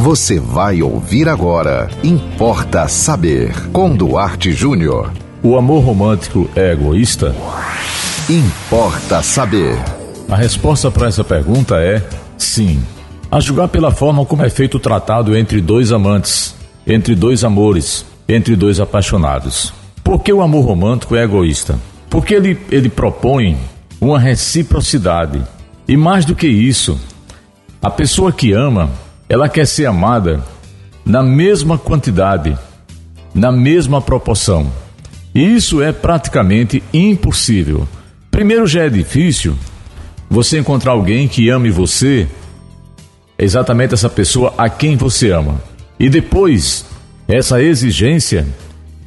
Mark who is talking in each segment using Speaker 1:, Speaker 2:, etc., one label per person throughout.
Speaker 1: Você vai ouvir agora. Importa saber. Com Duarte Júnior.
Speaker 2: O amor romântico é egoísta?
Speaker 1: Importa saber.
Speaker 2: A resposta para essa pergunta é sim. A julgar pela forma como é feito o tratado entre dois amantes, entre dois amores, entre dois apaixonados. Por que o amor romântico é egoísta? Porque ele, ele propõe uma reciprocidade. E mais do que isso, a pessoa que ama ela quer ser amada na mesma quantidade, na mesma proporção. E isso é praticamente impossível. Primeiro já é difícil você encontrar alguém que ame você, exatamente essa pessoa a quem você ama. E depois, essa exigência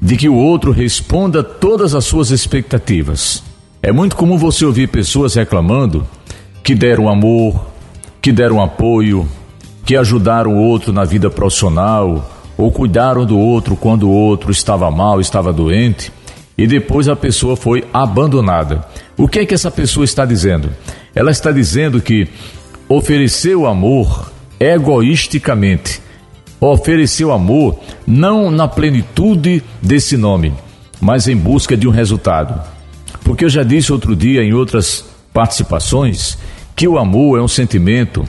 Speaker 2: de que o outro responda todas as suas expectativas. É muito comum você ouvir pessoas reclamando que deram amor, que deram apoio, que ajudaram o outro na vida profissional ou cuidaram do outro quando o outro estava mal, estava doente, e depois a pessoa foi abandonada. O que é que essa pessoa está dizendo? Ela está dizendo que ofereceu amor egoisticamente. Ofereceu amor não na plenitude desse nome, mas em busca de um resultado. Porque eu já disse outro dia em outras participações que o amor é um sentimento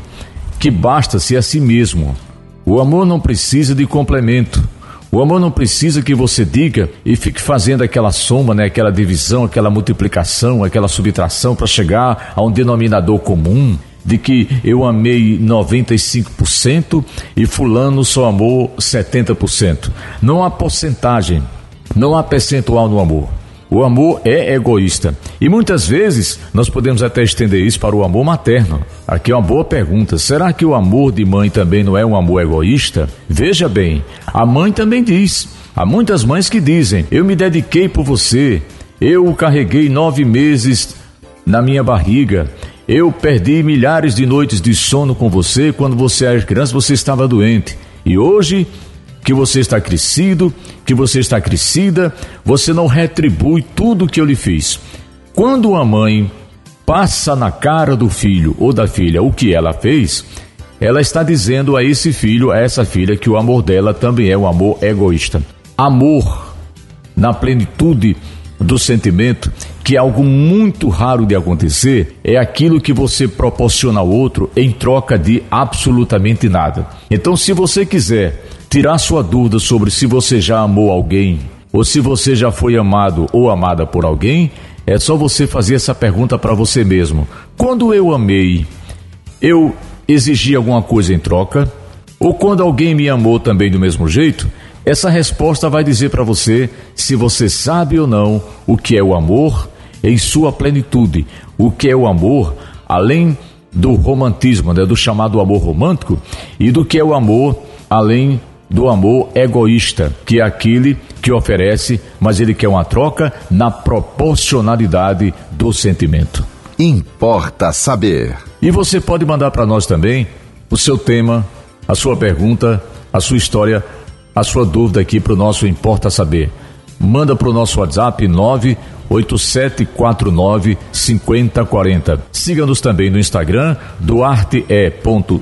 Speaker 2: que basta-se a si mesmo. O amor não precisa de complemento. O amor não precisa que você diga e fique fazendo aquela soma, né, aquela divisão, aquela multiplicação, aquela subtração para chegar a um denominador comum de que eu amei 95% e fulano só amou 70%. Não há porcentagem, não há percentual no amor. O amor é egoísta. E muitas vezes nós podemos até estender isso para o amor materno. Aqui é uma boa pergunta. Será que o amor de mãe também não é um amor egoísta? Veja bem, a mãe também diz. Há muitas mães que dizem: Eu me dediquei por você, eu o carreguei nove meses na minha barriga. Eu perdi milhares de noites de sono com você quando você era criança, você estava doente. E hoje que você está crescido, que você está crescida, você não retribui tudo que eu lhe fiz. Quando uma mãe passa na cara do filho ou da filha o que ela fez, ela está dizendo a esse filho, a essa filha, que o amor dela também é um amor egoísta. Amor na plenitude do sentimento, que é algo muito raro de acontecer, é aquilo que você proporciona ao outro em troca de absolutamente nada. Então, se você quiser tirar sua dúvida sobre se você já amou alguém ou se você já foi amado ou amada por alguém, é só você fazer essa pergunta para você mesmo. Quando eu amei, eu exigi alguma coisa em troca? Ou quando alguém me amou também do mesmo jeito? Essa resposta vai dizer para você se você sabe ou não o que é o amor em sua plenitude, o que é o amor além do romantismo, né, do chamado amor romântico, e do que é o amor além do amor egoísta, que é aquele que oferece, mas ele quer uma troca na proporcionalidade do sentimento.
Speaker 1: Importa saber.
Speaker 2: E você pode mandar para nós também o seu tema, a sua pergunta, a sua história, a sua dúvida aqui para o nosso Importa Saber. Manda para o nosso WhatsApp 9 8749 5040. Siga-nos também no Instagram, duarte.jr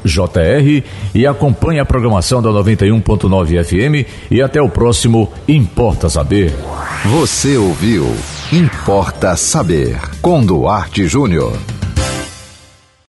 Speaker 2: e acompanhe a programação da 91.9 FM e até o próximo Importa Saber.
Speaker 1: Você ouviu Importa Saber com Duarte Júnior.